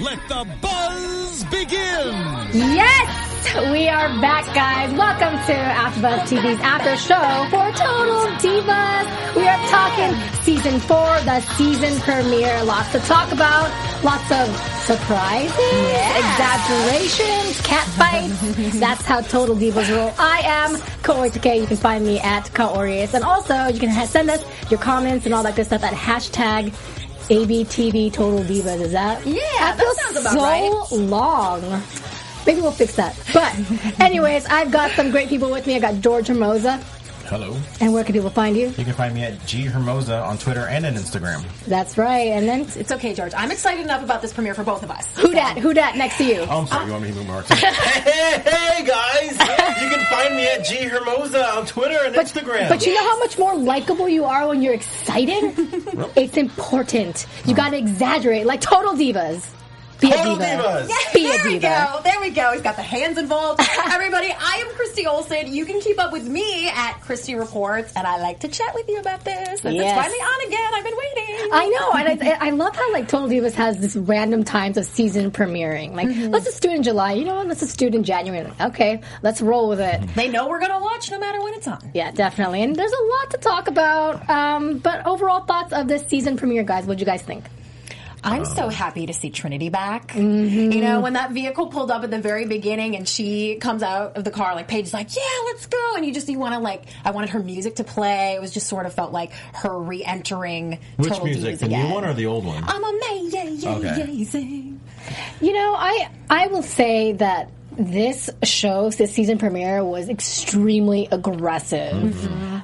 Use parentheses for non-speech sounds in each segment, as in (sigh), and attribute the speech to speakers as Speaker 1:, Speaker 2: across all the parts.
Speaker 1: let the buzz begin!
Speaker 2: Yes! We are back, guys. Welcome to AfterBuzz TV's after show for Total Divas. We are talking season four, the season premiere. Lots to talk about. Lots of surprises, exaggerations, catfights. That's how Total Divas roll. I am Kaori Takee. You can find me at Kaorius. And also, you can send us your comments and all that good stuff at hashtag ABTV Total Divas. Is that?
Speaker 3: Yeah,
Speaker 2: that
Speaker 3: that
Speaker 2: feels
Speaker 3: sounds about
Speaker 2: so
Speaker 3: right.
Speaker 2: long. Maybe we'll fix that. But, (laughs) anyways, I've got some great people with me. I got George Hermoza.
Speaker 4: Hello.
Speaker 2: And where can people find you?
Speaker 4: You can find me at G Hermoza on Twitter and on Instagram.
Speaker 2: That's right. And then,
Speaker 3: It's okay, George. I'm excited enough about this premiere for both of us.
Speaker 2: who dat? Who dat next to you?
Speaker 4: Oh, I'm sorry. You want me to move more? (laughs) hey, hey, hey, guys! You can find me at G Hermoza on Twitter and Instagram.
Speaker 2: But you know how much more likable you are when you're excited? (laughs) it's important. You gotta exaggerate, like total divas. Be
Speaker 4: Total
Speaker 2: a diva.
Speaker 4: divas.
Speaker 2: Be a
Speaker 3: there we go. There we go. He's got the hands involved. (laughs) Everybody, I am Christy Olson. You can keep up with me at Christy Reports, and I like to chat with you about this. Since
Speaker 2: Yes.
Speaker 3: it's finally on again. I've been waiting.
Speaker 2: I know, and I, I love how like Total Divas has this random times of season premiering. Like,
Speaker 3: Mm-hmm.
Speaker 2: let's just do it in July. You know what? Let's just do it in January. Like, okay, let's roll with it.
Speaker 3: they know we're gonna watch no matter when it's on.
Speaker 2: Yeah, definitely. And there's a lot to talk about. Um, but overall thoughts of this season premiere, guys. What do you guys think?
Speaker 3: I'm so um, happy to see Trinity back. Mm-hmm. You know, when that vehicle pulled up at the very beginning and she comes out of the car, like Paige's like, "Yeah, let's go," and you just you want to like, I wanted her music to play. It was just sort of felt like her re-entering
Speaker 4: Which
Speaker 3: Total
Speaker 4: music?
Speaker 3: Divas
Speaker 4: The
Speaker 3: again.
Speaker 4: new one or the old one?
Speaker 3: I'm amazing.
Speaker 2: You know, I I will say that this show, this season premiere, was extremely aggressive.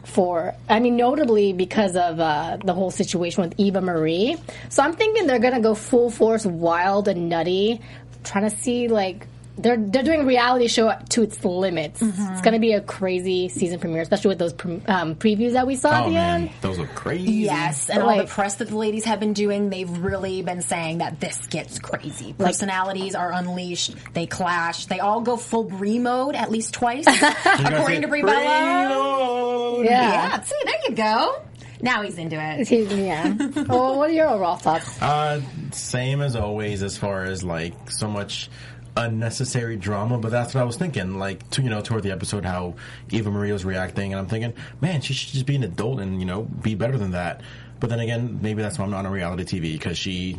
Speaker 2: For I mean, notably because of uh, the whole situation with Eva Marie. So I'm thinking they're gonna go full force, wild and nutty, trying to see like. They're, they're doing reality show to its limits. It's going to be a crazy season premiere, especially with those pre- um, previews that we saw at
Speaker 4: oh
Speaker 2: the
Speaker 4: man,
Speaker 2: end.
Speaker 4: those are crazy.
Speaker 3: Yes, and all the press that the ladies have been doing, they've really been saying that this gets crazy. Personalities are unleashed. They clash. They all go full Brie mode at least twice, (laughs) according to Brie Bella.
Speaker 4: Bella.
Speaker 2: Yeah.
Speaker 3: Yeah, see, there you go. Now he's into it.
Speaker 2: Yeah. (laughs) well, what are your overall thoughts?
Speaker 4: Uh, same as always, as far as like so much unnecessary drama. But that's what I was thinking. Like, to, you know, toward the episode, how Eva Marie was reacting, and I'm thinking, man, she should just be an adult and you know be better than that. But then again, maybe that's why I'm not on reality TV because she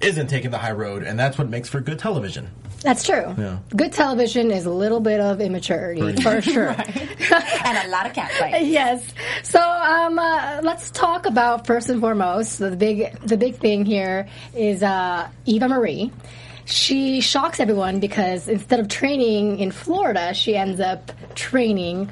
Speaker 4: isn't taking the high road, and that's what makes for good television.
Speaker 2: That's true.
Speaker 4: Yeah.
Speaker 2: Good television is a little bit of immaturity
Speaker 4: Pretty
Speaker 2: for sure. (laughs)
Speaker 3: and a lot of catfight. (laughs)
Speaker 2: yes. So um, uh, let's talk about first and foremost the big the big thing here is uh, Eva Marie. She shocks everyone because instead of training in Florida, she ends up training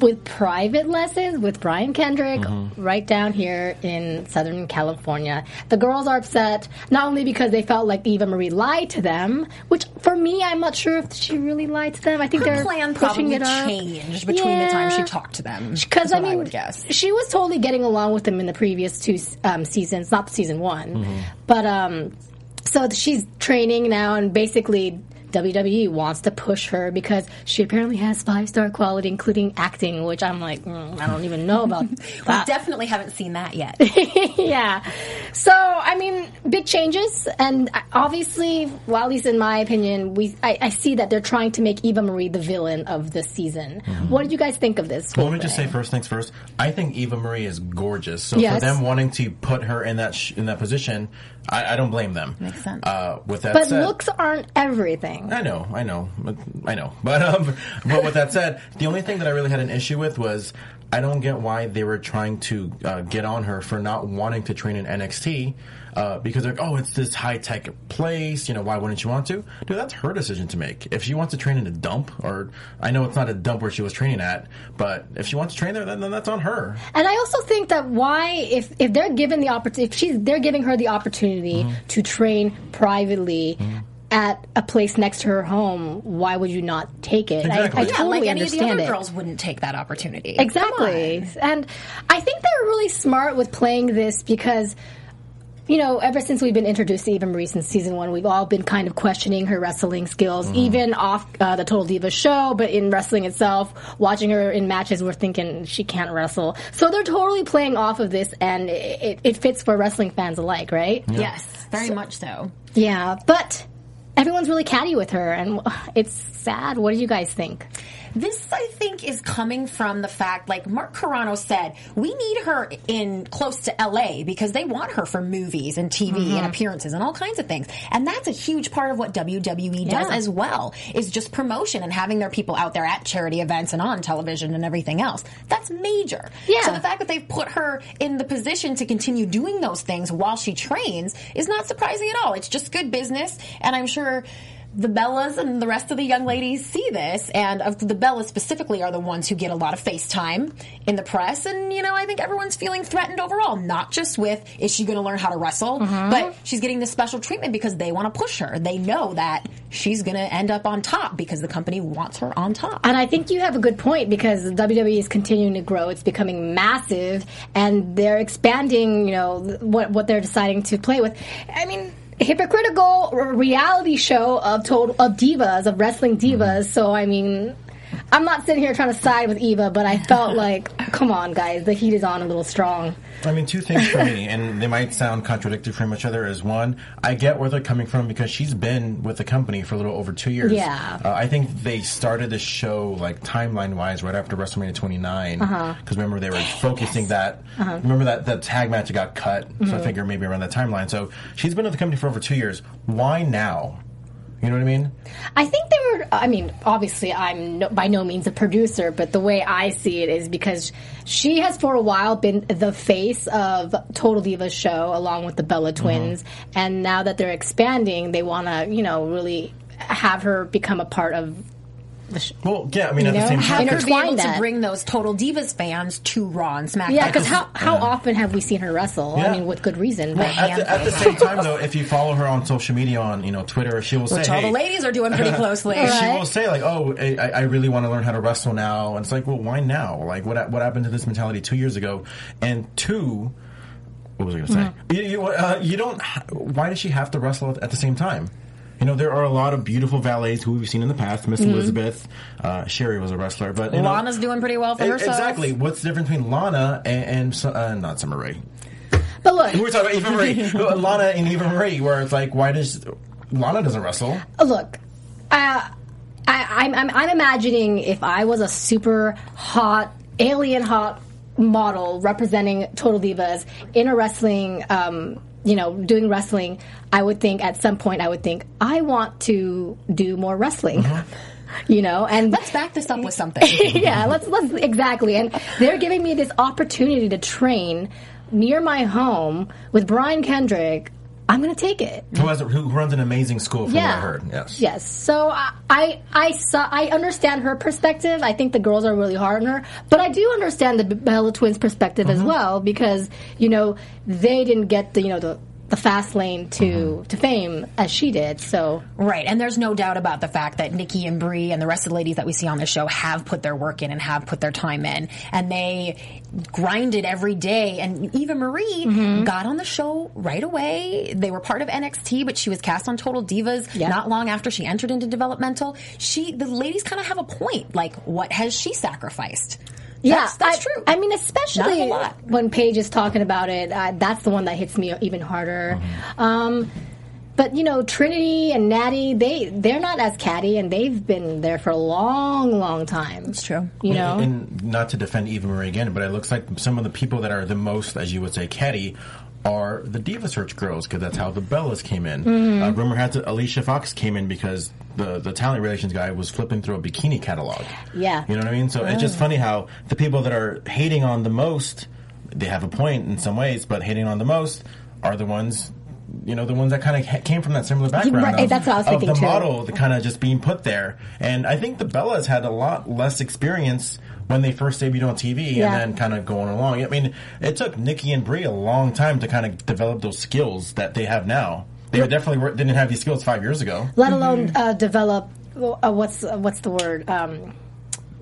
Speaker 2: with private lessons with Brian Kendrick right down here in Southern California. The girls are upset not only because they felt like Eva Marie lied to them, which for me I'm not sure if she really lied to them. I think
Speaker 3: Her
Speaker 2: they're
Speaker 3: plan
Speaker 2: pushing
Speaker 3: probably
Speaker 2: it up.
Speaker 3: changed between the time she talked to them.
Speaker 2: Because I
Speaker 3: what
Speaker 2: mean,
Speaker 3: would guess.
Speaker 2: she was totally getting along with them in the previous two um, seasons, not season one,
Speaker 3: Mm-hmm.
Speaker 2: but um, so she's training now and basically WWE wants to push her because she apparently has five star quality, including acting, which I'm like, mm, I don't even know about (laughs)
Speaker 3: We definitely haven't seen that yet. (laughs)
Speaker 2: yeah. So, I mean, big changes, and obviously, well, at least in my opinion, we I, I see that they're trying to make Eva Marie the villain of the season. What did you guys think of this?
Speaker 4: Well,
Speaker 2: whole
Speaker 4: let me just say first things first. I think Eva Marie is gorgeous. So
Speaker 2: Yes.
Speaker 4: for them wanting to put her in that sh- in that position, I, I don't blame them.
Speaker 3: Makes sense.
Speaker 4: Uh, with that
Speaker 2: But
Speaker 4: said,
Speaker 2: looks aren't everything.
Speaker 4: I know, I know, I know. (laughs) But um, but with that said, the only thing that I really had an issue with was I don't get why they were trying to uh, get on her for not wanting to train in NXT. Uh, because they're like, oh, it's this high tech place. You know, why wouldn't you want to? Dude, that's her decision to make. If she wants to train in a dump, or I know it's not a dump where she was training at, but if she wants to train there, then, then that's on her.
Speaker 2: And I also think that why, if if they're given the opportunity, if she's they're giving her the opportunity
Speaker 4: Mm-hmm.
Speaker 2: to train privately. At a place next to her home, why would you not take it?
Speaker 4: Exactly.
Speaker 2: I, I
Speaker 4: Yeah,
Speaker 3: yeah,
Speaker 2: totally
Speaker 3: like any of the
Speaker 2: understand
Speaker 3: other
Speaker 2: it.
Speaker 3: girls wouldn't take that opportunity.
Speaker 2: Exactly. And I think they're really smart with playing this because, you know, ever since we've been introduced to Eva Marie since season one, we've all been kind of questioning her wrestling skills, even off uh, the Total Diva show, but in wrestling itself, watching her in matches, we're thinking she can't wrestle. So they're totally playing off of this, and it, it, it fits for wrestling fans alike, right?
Speaker 3: Yes, very much so.
Speaker 2: Yeah, but everyone's really catty with her, and it's sad. What do you guys think?
Speaker 3: This, I think, is coming from the fact, like Mark Carrano said, we need her in close to LA because they want her for movies and TV
Speaker 2: Mm-hmm.
Speaker 3: and appearances and all kinds of things. And that's a huge part of what WWE does
Speaker 2: Yeah.
Speaker 3: as well, is just promotion and having their people out there at charity events and on television and everything else. That's major.
Speaker 2: Yeah.
Speaker 3: So the fact that they've put her in the position to continue doing those things while she trains is not surprising at all. It's just good business. And I'm sure the Bellas and the rest of the young ladies see this, and of the Bellas specifically are the ones who get a lot of FaceTime in the press. And you know, I think everyone's feeling threatened overall, not just with is she going to learn how to wrestle, mm-hmm. but she's getting this special treatment because they want to push her. They know that she's going to end up on top because the company wants her on top.
Speaker 2: And I think you have a good point because WWE is continuing to grow. It's becoming massive, and they're expanding. You know what what they're deciding to play with. I mean. Hypocritical reality show of total of divas of wrestling divas. Mm-hmm. So I mean, I'm not sitting here trying to side with Eva, but I felt (laughs) like, come on, guys, the heat is on a little strong.
Speaker 4: I mean, two things for me, and they might sound contradictory from each other. Is one, I get where they're coming from because she's been with the company for a little over two years.
Speaker 2: Yeah.
Speaker 4: uh, I think they started the show like timeline wise right after WrestleMania 29. Because
Speaker 2: Uh-huh.
Speaker 4: remember they were focusing that. Remember that that tag match got cut. So
Speaker 2: Mm-hmm.
Speaker 4: I figure maybe around that timeline. So she's been with the company for over two years. Why now? You know what I mean?
Speaker 2: I think they were. I mean, obviously, I'm no, by no means a producer, but the way I see it is because she has for a while been the face of Total Divas show, along with the Bella mm-hmm. Twins, and now that they're expanding, they want to, you know, really have her become a part of the show.
Speaker 4: Well, yeah. I mean, at
Speaker 2: You
Speaker 4: the same
Speaker 2: how
Speaker 4: time,
Speaker 3: Have her be able
Speaker 2: that.
Speaker 3: to bring those Total Divas fans to Raw and SmackDown.
Speaker 2: Yeah, because how how often have we seen her wrestle?
Speaker 4: Yeah.
Speaker 2: I mean, with good reason. But
Speaker 4: At the, at the same time, though, if you follow her on social media on you know Twitter, she will
Speaker 3: which
Speaker 4: say,
Speaker 3: all the ladies are doing pretty (laughs) closely.
Speaker 4: she will say like, "Oh, I, I really want to learn how to wrestle now," and it's like, "Well, why now? Like, what what happened to this mentality two years ago?" And two, what was I going to say?
Speaker 2: Mm-hmm.
Speaker 4: You, you, uh, you don't. Why does she have to wrestle at, at the same time? You know, there are a lot of beautiful valets who we've seen in the past. Miss
Speaker 2: Mm-hmm.
Speaker 4: Elizabeth, uh, Sherry was a wrestler, but you know,
Speaker 3: Lana's doing pretty well for herself.
Speaker 4: Exactly. What's the difference between Lana and, and uh, not Summer Rae?
Speaker 2: but look,
Speaker 4: we're talking about Eva Marie, (laughs) Lana and Eva Marie, where it's like, why does Lana doesn't wrestle?
Speaker 2: look, uh, I, I'm, I'm, I'm imagining if I was a super hot, alien hot model representing Total Divas in a wrestling, um, you know, doing wrestling, I would think at some point I would think I want to do more wrestling. Uh-huh. (laughs) You know, and
Speaker 3: Let's back this up with something. (laughs)
Speaker 2: yeah, let's let's exactly. And they're giving me this opportunity to train near my home with Brian Kendrick. I'm going to take it.
Speaker 4: Who has who runs an amazing school from
Speaker 2: Yeah.
Speaker 4: what I heard? Yes.
Speaker 2: Yes. So I, I, I saw, I understand her perspective. I think the girls are really hard on her, but I do understand the Bella Twins' perspective
Speaker 4: Mm-hmm.
Speaker 2: as well because you know they didn't get the you know the. The fast lane to
Speaker 4: Mm-hmm.
Speaker 2: to fame as she did. So
Speaker 3: Right, and there's no doubt about the fact that Nikki and Brie and the rest of the ladies that we see on the show have put their work in and have put their time in, and they grinded every day. And Eva Marie
Speaker 2: Mm-hmm.
Speaker 3: got on the show right away. They were part of NXT, but she was cast on Total Divas
Speaker 2: Yeah.
Speaker 3: not long after she entered into developmental. She, the ladies, kind of have a point. Like, what has she sacrificed?
Speaker 2: Yeah,
Speaker 3: that's, that's
Speaker 2: I,
Speaker 3: true.
Speaker 2: I mean, especially
Speaker 3: lot.
Speaker 2: when Paige is talking about it, uh, that's the one that hits me even harder.
Speaker 4: Mm-hmm.
Speaker 2: Um, but you know, Trinity and Natty, they they're not as catty, and they've been there for a long, long time.
Speaker 3: It's true.
Speaker 2: You know,
Speaker 4: and not to defend Eva Marie again, but it looks like some of the people that are the most, as you would say, catty, are the Diva Search girls because that's how the Bellas came in.
Speaker 2: Mm-hmm.
Speaker 4: Uh, rumor has it Alicia Fox came in because the the talent relations guy was flipping through a bikini catalog.
Speaker 2: Yeah.
Speaker 4: you know what I mean. So it's just funny how the people that are hating on the most, they have a point in some ways, but hating on the most are the ones. You know the ones that kind of ha- came from that similar background.
Speaker 2: Right,
Speaker 4: of,
Speaker 2: that's what I was
Speaker 4: of
Speaker 2: thinking,
Speaker 4: the
Speaker 2: too.
Speaker 4: model, the kind of just being put there. And I think the Bellas had a lot less experience when they first debuted on TV
Speaker 2: Yeah.
Speaker 4: and then kind of going along. I mean, it took Nikki and Brie a long time to kind of develop those skills that they have now. They definitely were, didn't have these skills five years ago.
Speaker 2: let alone uh, develop uh, what's uh, what's the word um,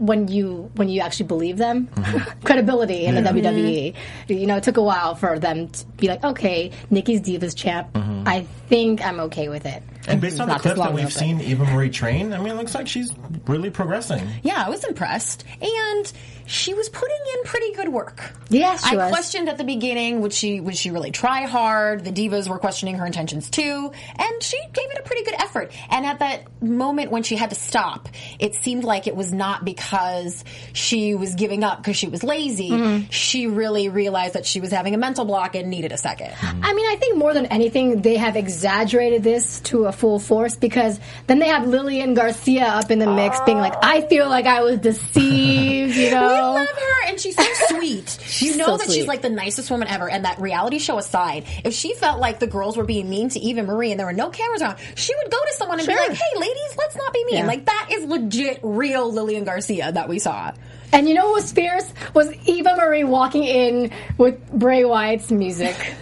Speaker 2: when you when you actually believe them mm-hmm. (laughs) credibility in the WWE. Mm-hmm. You know, it took a while for them to be like, okay, Nikki's Divas champ. Mm-hmm. I think I'm okay with it.
Speaker 4: And based on the clips that we've seen Eva Marie train, I mean, it looks like she's really progressing.
Speaker 3: Yeah, I was impressed, and she was putting in pretty good work.
Speaker 2: Yes, she
Speaker 3: I
Speaker 2: was.
Speaker 3: questioned at the beginning would she would she really try hard? The divas were questioning her intentions too, and she gave it a pretty good effort. And at that moment when she had to stop, it seemed like it was not because she was giving up because she was lazy.
Speaker 2: Mm-hmm.
Speaker 3: She really realized that she was having a mental block and needed a second.
Speaker 2: I mean, I think more than anything, they have exaggerated this to a full force because then they have Lillian Garcia up in the mix, being like, "I feel like I was deceived," you know.
Speaker 3: We love her, and she's so sweet. You know
Speaker 2: So
Speaker 3: that
Speaker 2: sweet.
Speaker 3: she's like the nicest woman ever. And that reality show aside, if she felt like the girls were being mean to Eva Marie and there were no cameras around, she would go to someone and
Speaker 2: Sure.
Speaker 3: be like, "Hey, ladies, let's not be mean."
Speaker 2: Yeah.
Speaker 3: Like that is legit, real Lillian Garcia that we saw.
Speaker 2: And you know what was fierce? Was Eva Marie walking in with Bray Wyatt's music. (laughs)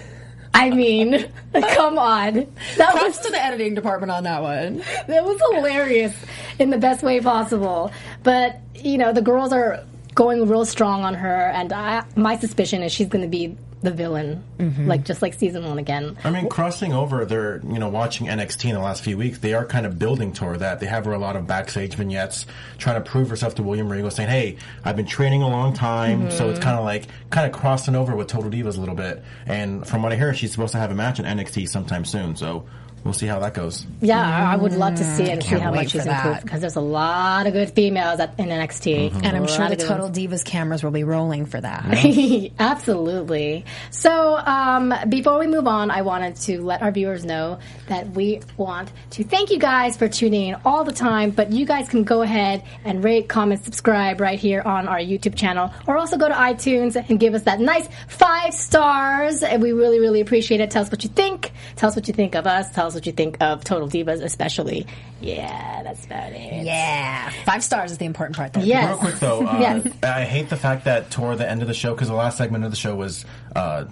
Speaker 2: I mean, (laughs) come on. That
Speaker 3: Props
Speaker 2: was
Speaker 3: to the editing department on that one.
Speaker 2: that was hilarious in the best way possible. But, you know, the girls are going real strong on her and I, my suspicion is she's going to be the villain, mm-hmm. like just like season 1 again.
Speaker 4: I mean, crossing over, they're, you know, watching NXT in the last few weeks, they are kind of building toward that. They have her a lot of backstage vignettes, trying to prove herself to William Regal, saying, hey, I've been training a long time, so it's mm-hmm. kind of like, kind of crossing over with Total Divas a little bit. And from what I hear, she's supposed to have a match in NXT sometime soon, so we'll see how that goes.
Speaker 2: Yeah, I I would love to see it and see
Speaker 3: Can't
Speaker 2: how
Speaker 3: wait
Speaker 2: much she's
Speaker 3: for that.
Speaker 2: improved because there's a lot of good females at, in NXT.
Speaker 3: And I'm sure the
Speaker 2: of good
Speaker 3: Total. Divas cameras will be rolling for that. (laughs)
Speaker 2: Absolutely. So, um, before we move on, I wanted to let our viewers know that we want to thank you guys for tuning in all the time. But you guys can go ahead and rate, comment, subscribe right here on our YouTube channel, or also go to iTunes and give us that nice five stars. And we really, really appreciate it. Tell us what you think. Tell us what you think of us. Tell us what you think of Total Divas, especially. Yeah, that's about it.
Speaker 3: yeah, five stars is the important part. There.
Speaker 2: Yes.
Speaker 4: Real quick though, (laughs) uh,
Speaker 2: Yes.
Speaker 4: I hate the fact that toward the end of the show, because the last segment of the show was, uh,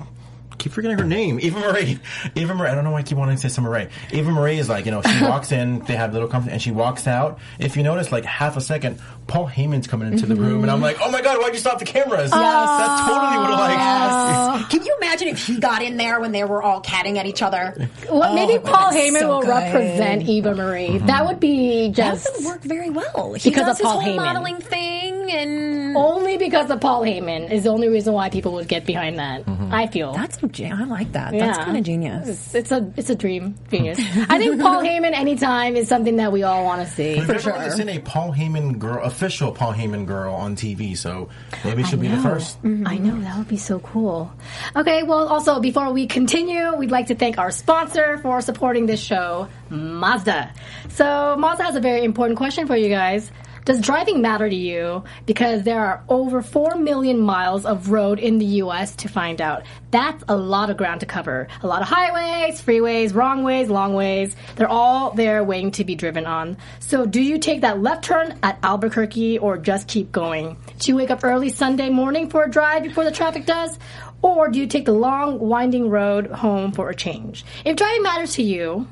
Speaker 4: keep forgetting her name, Eva Marie. (laughs) Eva Marie, I don't know why I keep wanting to say Summer Rae. Eva Marie is like, you know, she (laughs) walks in, they have little conversation, and she walks out. If you notice, like half a second, Paul Heyman's coming into the room, and I'm mm-hmm. like, oh my god, why'd you stop the cameras? Yes. That totally would have like. (laughs)
Speaker 3: Can you imagine if he got in there when they were all catting at each other?
Speaker 2: Well, oh, maybe
Speaker 3: Oh,
Speaker 2: Paul
Speaker 3: that's
Speaker 2: Heyman
Speaker 3: so
Speaker 2: will
Speaker 3: good.
Speaker 2: represent Eva Marie. That would be just.
Speaker 3: That
Speaker 2: just
Speaker 3: would work very well. He
Speaker 2: Because
Speaker 3: does
Speaker 2: of Paul
Speaker 3: his whole
Speaker 2: Heyman.
Speaker 3: modeling thing, and
Speaker 2: only because of Paul Heyman is the only reason why people would get behind that. Mm-hmm. I feel
Speaker 3: that's some gen- I like that.
Speaker 2: Yeah.
Speaker 3: That's kind of genius.
Speaker 2: It's, it's a it's a dream genius. I think (laughs) Paul Heyman anytime is something that we all want to see.
Speaker 4: We've never really seen a Paul Heyman girl, official Paul Heyman girl on TV, so maybe she'll be the first. Mm-hmm.
Speaker 2: I know that would be so cool. Okay, well, also before we continue, we'd like to thank our sponsor for supporting this show, Mazda. So Mazda has a very important question for you guys. Does driving matter to you? Because there are over 4 million miles of road in the US to find out. That's a lot of ground to cover. A lot of highways, freeways, wrong ways, long ways. They're all there waiting to be driven on. So do you take that left turn at Albuquerque or just keep going? Do you wake up early Sunday morning for a drive before the traffic does? Or do you take the long, winding road home for a change? If driving matters to you,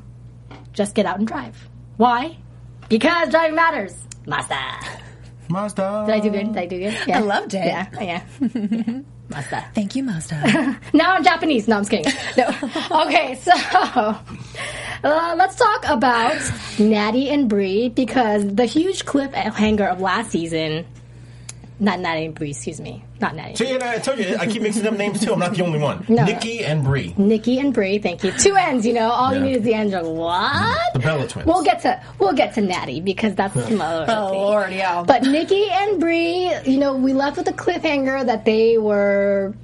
Speaker 2: just get out and drive. Why? Because driving matters. Mazda.
Speaker 4: Mazda.
Speaker 2: Did I do good? Did I do good? Yeah.
Speaker 3: I loved it.
Speaker 2: Yeah, yeah. (laughs) Mazda.
Speaker 3: Thank you, Mazda. (laughs)
Speaker 2: Now I'm Japanese. No, I'm just kidding. No. (laughs) Okay, so uh, let's talk about Natty and Brie because the huge cliffhanger of last season. Not Natty and Brie, excuse me. Not Natty.
Speaker 4: See, and I told you, I keep mixing up names too. I'm not the only one.
Speaker 2: No.
Speaker 4: Nikki and Brie.
Speaker 2: Nikki and Brie, thank you. Two ends, you know. All you need is the end. You're like, what?
Speaker 4: The Bella twins.
Speaker 2: We'll get to we'll get to Natty because that's some other
Speaker 3: Oh,
Speaker 2: thing.
Speaker 3: Lord, yeah. Oh.
Speaker 2: But Nikki and Brie, you know, we left with a cliffhanger that they were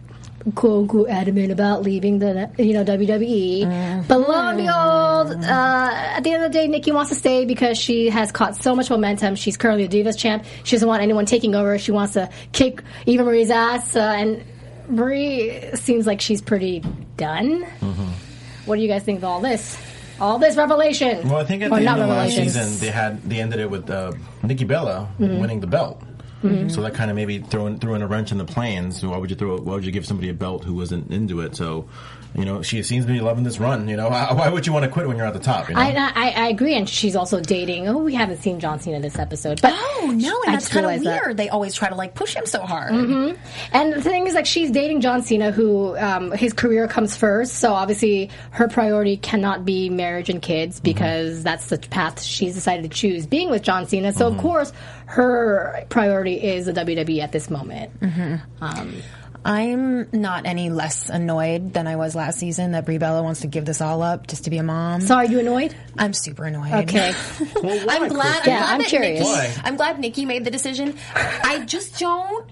Speaker 2: quote unquote adamant about leaving the you know WWE. But lo and behold, uh, at the end of the day, Nikki wants to stay because she has caught so much momentum. She's currently a Divas champ. She doesn't want anyone taking over. She wants to kick Eva Marie's ass. Uh, and Marie seems like she's pretty done. What do you guys think of all this? All this revelation.
Speaker 4: Well, I think at
Speaker 2: Or
Speaker 4: the
Speaker 2: not
Speaker 4: end of last
Speaker 2: revelation.
Speaker 4: season, they had they ended it with uh, Nikki Bella
Speaker 2: Mm-hmm.
Speaker 4: winning the belt. Mm-hmm. So that kind of maybe throwing in, threw in a wrench in the plans. So why would you throw? Why would you give somebody a belt who wasn't into it? So, you know, she seems to be loving this run. You know, why, (laughs) why would you want to quit when you're at the top? You know?
Speaker 2: I, I I agree, and she's also dating. Oh, we haven't seen John Cena this episode, but
Speaker 3: Oh no, and that's kind of
Speaker 2: realized that.
Speaker 3: weird. They always try to like push him so hard. Mm-hmm.
Speaker 2: And the thing is, like, she's dating John Cena, who um, his career comes first. So obviously, her priority cannot be marriage and kids mm-hmm. because that's the path she's decided to choose. Being with John Cena, so of mm-hmm. course, her priority is the WWE at this moment.
Speaker 3: Um, I'm not any less annoyed than I was last season that Brie Bella wants to give this all up just to be a mom.
Speaker 2: So, are you annoyed?
Speaker 3: I'm super annoyed.
Speaker 2: Okay. (laughs)
Speaker 4: Well, why,
Speaker 3: I'm glad.
Speaker 2: Yeah,
Speaker 3: I'm, glad
Speaker 2: I'm curious.
Speaker 3: Nikki,
Speaker 4: Why?
Speaker 3: I'm glad Nikki made the decision. I just don't.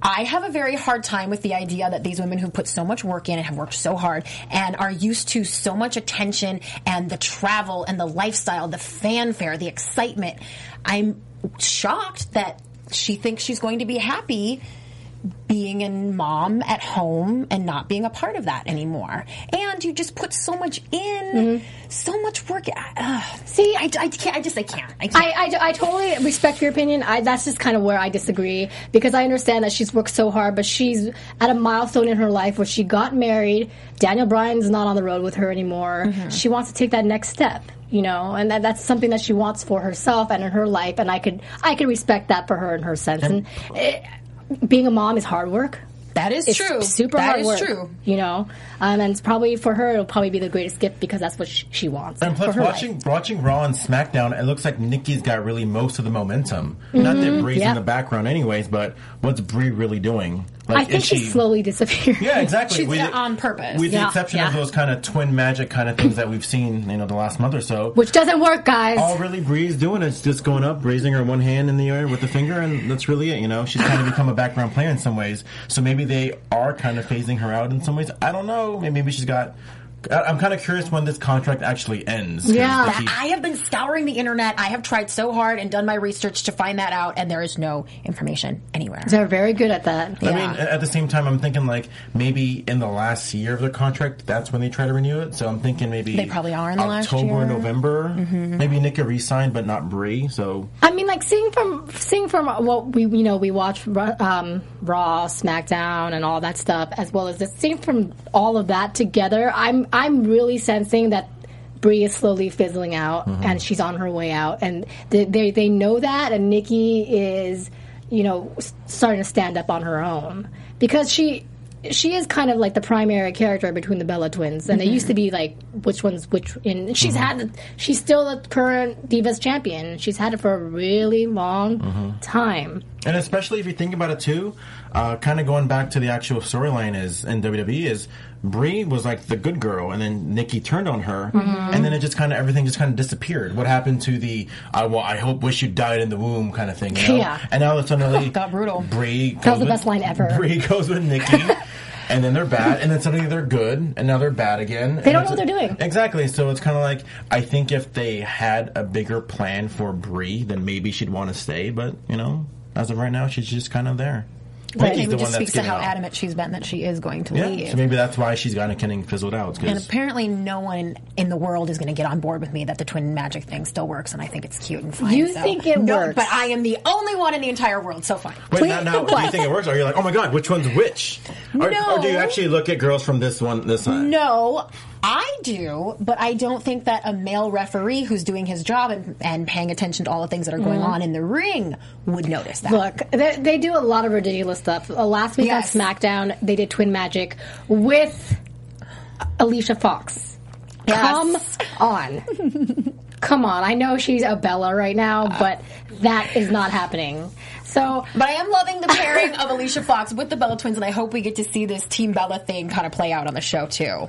Speaker 3: I have a very hard time with the idea that these women who put so much work in and have worked so hard and are used to so much attention and the travel and the lifestyle, the fanfare, the excitement. I'm shocked that she thinks she's going to be happy being a mom at home and not being a part of that anymore. And you just put so much in, so much work. Uh, see, I, I can't. I just I can't. I can't.
Speaker 2: I, I, I totally respect your opinion. I, that's just kind of where I disagree because I understand that she's worked so hard, but she's at a milestone in her life where she got married. Daniel Bryan's not on the road with her anymore. She wants to take that next step, you know, and that, that's something that she wants for herself and in her life. And I could I could respect that for her in her sense. And eh, being a mom is hard work.
Speaker 3: that is
Speaker 2: It's
Speaker 3: true.
Speaker 2: super
Speaker 3: That
Speaker 2: hard
Speaker 3: is
Speaker 2: work.
Speaker 3: true.
Speaker 2: You know, um, and it's probably for her. It'll probably be the greatest gift because that's what she, she wants.
Speaker 4: And
Speaker 2: for
Speaker 4: plus,
Speaker 2: her
Speaker 4: watching
Speaker 2: life.
Speaker 4: watching Raw and SmackDown, it looks like Nikki's got really most of the momentum. Not that Brie's
Speaker 2: yeah.
Speaker 4: in the background, anyways. But what's Brie really doing? Like,
Speaker 2: I think
Speaker 4: is
Speaker 2: she's slowly disappearing.
Speaker 4: Yeah, exactly.
Speaker 3: She's
Speaker 4: With
Speaker 3: on purpose.
Speaker 4: With the
Speaker 2: Yeah,
Speaker 4: exception of those kind of twin magic kind of things that we've seen, you know, the last month or so.
Speaker 2: Which doesn't work, guys.
Speaker 4: all really Brie's doing is just going up, raising her one hand in the air with the finger, and that's really it. You know, she's kind of become a background player in some ways. So maybe they are kind of phasing her out in some ways. I don't know. Maybe maybe she's got. I- I'm kind of curious when this contract actually ends.
Speaker 2: Yeah.
Speaker 4: he-
Speaker 3: I have been scouring the internet. I have tried so hard and done my research to find that out, and there is no information anywhere.
Speaker 2: They're very good at that.
Speaker 4: I mean, at the same time, I'm thinking like maybe in the last year of the contract, that's when they try to renew it. So I'm thinking maybe
Speaker 3: They probably are in the last
Speaker 4: October,
Speaker 3: year. Mm-hmm.
Speaker 4: November. Maybe Nick could re-sign, but not Brie. So
Speaker 2: I mean, like seeing from seeing from what we you know we watch um, Raw, SmackDown, and all that stuff, as well as just seeing from all of that together. I'm I'm really sensing that Brie is slowly fizzling out, mm-hmm. and she's on her way out, and they they, they know that, and Nikki is you know starting to stand up on her own because she. She is kind of like the primary character between the Bella twins, and it used to be like which one's which. And she's mm-hmm. had, she's still the current Divas champion. She's had it for a really long mm-hmm. time.
Speaker 4: And especially if you think about it too, uh, kind of going back to the actual storyline is in WWE is Brie was like the good girl, and then Nikki turned on her,
Speaker 2: Mm-hmm.
Speaker 4: and then it just kind of everything just kind of disappeared. What happened to the I well, I hope wish you died in the womb kind of thing? You know?
Speaker 2: Yeah.
Speaker 4: And now suddenly (laughs)
Speaker 3: Got brutal.
Speaker 4: Brie
Speaker 2: That was the
Speaker 4: with-
Speaker 2: best line ever.
Speaker 4: Brie goes with Nikki. (laughs) And then they're bad, and then suddenly they're good, and now they're bad again.
Speaker 2: They don't know what they're doing.
Speaker 4: Exactly. So it's kind of like I think if they had a bigger plan for Brie, then maybe she'd want to stay. But you know, as of right now, she's just kind of there. Nikki's
Speaker 3: It
Speaker 4: the
Speaker 3: just
Speaker 4: one that's
Speaker 3: speaks to
Speaker 4: getting
Speaker 3: how
Speaker 4: out.
Speaker 3: adamant she's been that she is going to
Speaker 4: Yeah,
Speaker 3: leave.
Speaker 4: so maybe that's why she's gotten getting fizzled out. 'cause-
Speaker 3: And apparently, no one in the world is going to get on board with me that the twin magic thing still works, and I think it's cute and fun.
Speaker 2: You
Speaker 3: so-
Speaker 2: think it
Speaker 3: no,
Speaker 2: works.
Speaker 3: But I am the only one in the entire world, so fine.
Speaker 4: Wait, now, now do you think it works? Or are you like, oh my god, which one's which? Or,
Speaker 3: No.
Speaker 4: or do you actually look at girls from this one, this side?
Speaker 3: No, I do, but I don't think that a male referee who's doing his job and, and paying attention to all the things that are going mm-hmm. on in the ring would notice that.
Speaker 2: Look, they, they do a lot of ridiculous stuff. Uh, last week
Speaker 3: Yes.
Speaker 2: on SmackDown, they did Twin Magic with Alicia Fox. Come on. (laughs) Come on. I know she's a Bella right now, but that is not happening. So,
Speaker 3: But I am loving the pairing of Alicia Fox with the Bella twins, and I hope we get to see this Team Bella thing kind of play out on the show too.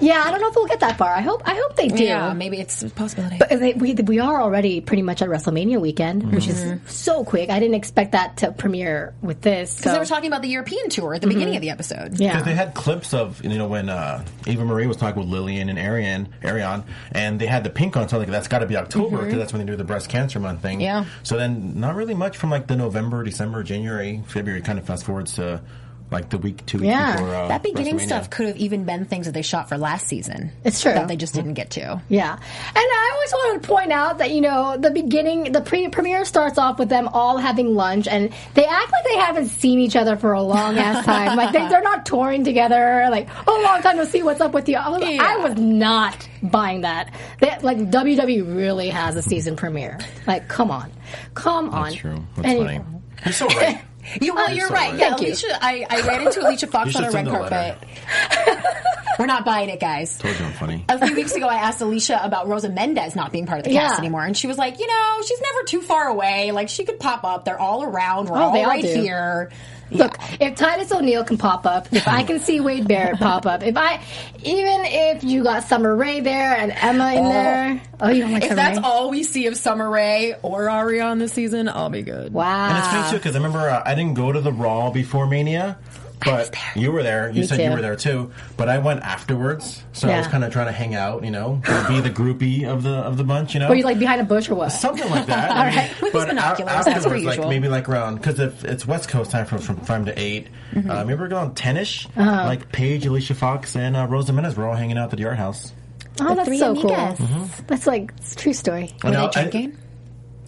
Speaker 2: yeah, I don't know if we'll get that far. I hope I hope they do.
Speaker 3: Yeah, maybe it's a possibility.
Speaker 2: But they, we, we are already pretty much at WrestleMania weekend, which is mm-hmm. so quick. I didn't expect that to premiere with this.
Speaker 3: Because
Speaker 2: So.
Speaker 3: they were talking about the European tour at the beginning mm-hmm. of the episode.
Speaker 2: yeah.
Speaker 4: Because they had clips of you know when uh, Eva Marie was talking with Lillian and Ariane, Ariane, and they had the pink on, so like that's got to be October mm-hmm. because that's when they do the breast cancer month thing.
Speaker 3: Yeah.
Speaker 4: So then, not really much from like the November, December, January, February. Kind of fast forwards to like the week, two weeks
Speaker 2: Yeah.
Speaker 4: before uh,
Speaker 3: That beginning stuff could have even been things that they shot for last season.
Speaker 2: It's true.
Speaker 3: That they just didn't get to.
Speaker 2: Yeah. And I always wanted to point out that, you know, the beginning, the pre- premiere starts off with them all having lunch, and they act like they haven't seen each other for a long ass (laughs) time. like, they, they're not touring together. Like, oh, long time to see what's up with you. I was, I was not buying that. They, like, WWE really has a season premiere. Like, come on. Come on.
Speaker 4: That's true. That's
Speaker 2: Anyway.
Speaker 4: funny. You're so right. (laughs)
Speaker 3: You, well,
Speaker 4: You're
Speaker 3: you're
Speaker 4: so
Speaker 3: right.
Speaker 4: right.
Speaker 3: Yeah,
Speaker 2: Thank you.
Speaker 3: Alicia, I, I ran into Alicia Fox on a red
Speaker 4: send a letter.
Speaker 3: carpet. (laughs) We're not buying it, guys.
Speaker 4: Told you I'm funny.
Speaker 3: A few weeks ago, I asked Alicia about Rosa Mendes not being part of the cast anymore, and she was like, "You know, she's never too far away. Like she could pop up. They're all around. We're
Speaker 2: Oh,
Speaker 3: all
Speaker 2: they all
Speaker 3: right
Speaker 2: do.
Speaker 3: here."
Speaker 2: Look, if Titus O'Neil can pop up, if I can see Wade Barrett pop up, if I, even if you got Summer Rae there and Emma in
Speaker 3: Oh.
Speaker 2: there, oh, you don't like
Speaker 3: If
Speaker 2: Summer
Speaker 3: that's
Speaker 2: Rae?
Speaker 3: all we see of Summer Rae or Ariane this season, I'll be good.
Speaker 2: Wow.
Speaker 4: And it's funny too because I remember uh, I didn't go to the Raw before Mania, but you were there. You
Speaker 2: Me
Speaker 4: said you
Speaker 2: too.
Speaker 4: were there too, but I went afterwards, so I was
Speaker 2: Yeah.
Speaker 4: kind of trying to hang out, you know, be the (laughs) groupie of the of the bunch, you know.
Speaker 2: Were you like behind a bush or what?
Speaker 4: Something like that. (laughs)
Speaker 2: All
Speaker 4: I mean,
Speaker 2: right.
Speaker 3: With
Speaker 4: But
Speaker 3: binoculars,
Speaker 4: a-
Speaker 3: that's per
Speaker 4: afterwards, like
Speaker 3: usual.
Speaker 4: maybe like around because if it's West Coast time from from five to 8
Speaker 2: Mm-hmm.
Speaker 4: uh, maybe we're going ten ish.
Speaker 2: Uh-huh.
Speaker 4: Like Paige, Alicia Fox, and uh, Rosa Mendes were all hanging out at the Yard House.
Speaker 2: oh, that's
Speaker 3: three
Speaker 2: so
Speaker 3: amigas.
Speaker 2: cool. That's like it's a true story.
Speaker 3: Were
Speaker 4: Now,
Speaker 3: they
Speaker 4: I-
Speaker 3: drinking?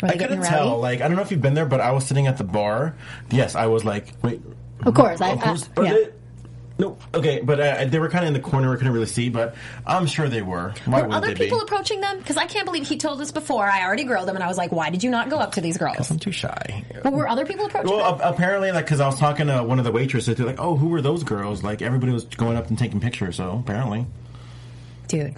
Speaker 3: Were
Speaker 4: I
Speaker 3: they getting
Speaker 4: couldn't
Speaker 3: rowdy?
Speaker 4: tell. Like I don't know if you've been there, but I was sitting at the bar. Yes, I was like, wait.
Speaker 2: Of course, I-
Speaker 4: of course.
Speaker 2: I-
Speaker 4: but
Speaker 2: yeah.
Speaker 4: they- no, okay, but uh, they were kind of in the corner. I couldn't really see, but I'm sure they were. Why
Speaker 3: Were other people
Speaker 4: be?
Speaker 3: approaching them? Because I can't believe he told us before. I already grilled him, and I was like, "Why did you not go up to these girls?"
Speaker 4: I'm too shy.
Speaker 3: But were other people approaching
Speaker 4: Well,
Speaker 3: them?
Speaker 4: apparently, like, because I was talking to one of the waitresses, they're like, "Oh, who were those girls?" Like, everybody was going up and taking pictures. So apparently,
Speaker 3: Dude,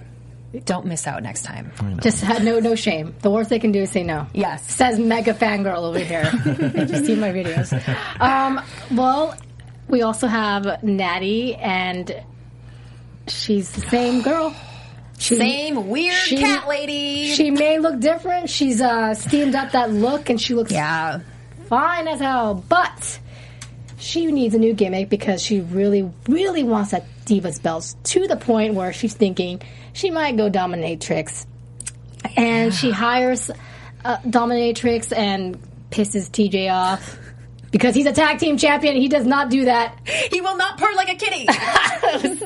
Speaker 3: don't miss out next time.
Speaker 2: Just had no no shame. The worst they can do is say no.
Speaker 3: Yes.
Speaker 2: Says mega fangirl over here. (laughs) Did you see my videos? Um, well, we also have Natty, and she's the same girl. She,
Speaker 3: Same weird
Speaker 2: she-
Speaker 3: cat lady.
Speaker 2: She may look different. She's uh, steamed up that look, and she looks
Speaker 3: yeah.
Speaker 2: fine as hell. But she needs a new gimmick because she really, really wants that Divas belt to the point where she's thinking she might go dominatrix. And she (sighs) hires uh, dominatrix and pisses TJ off because he's a tag team champion. He does not do that.
Speaker 3: He will not purr like a kitty. (laughs)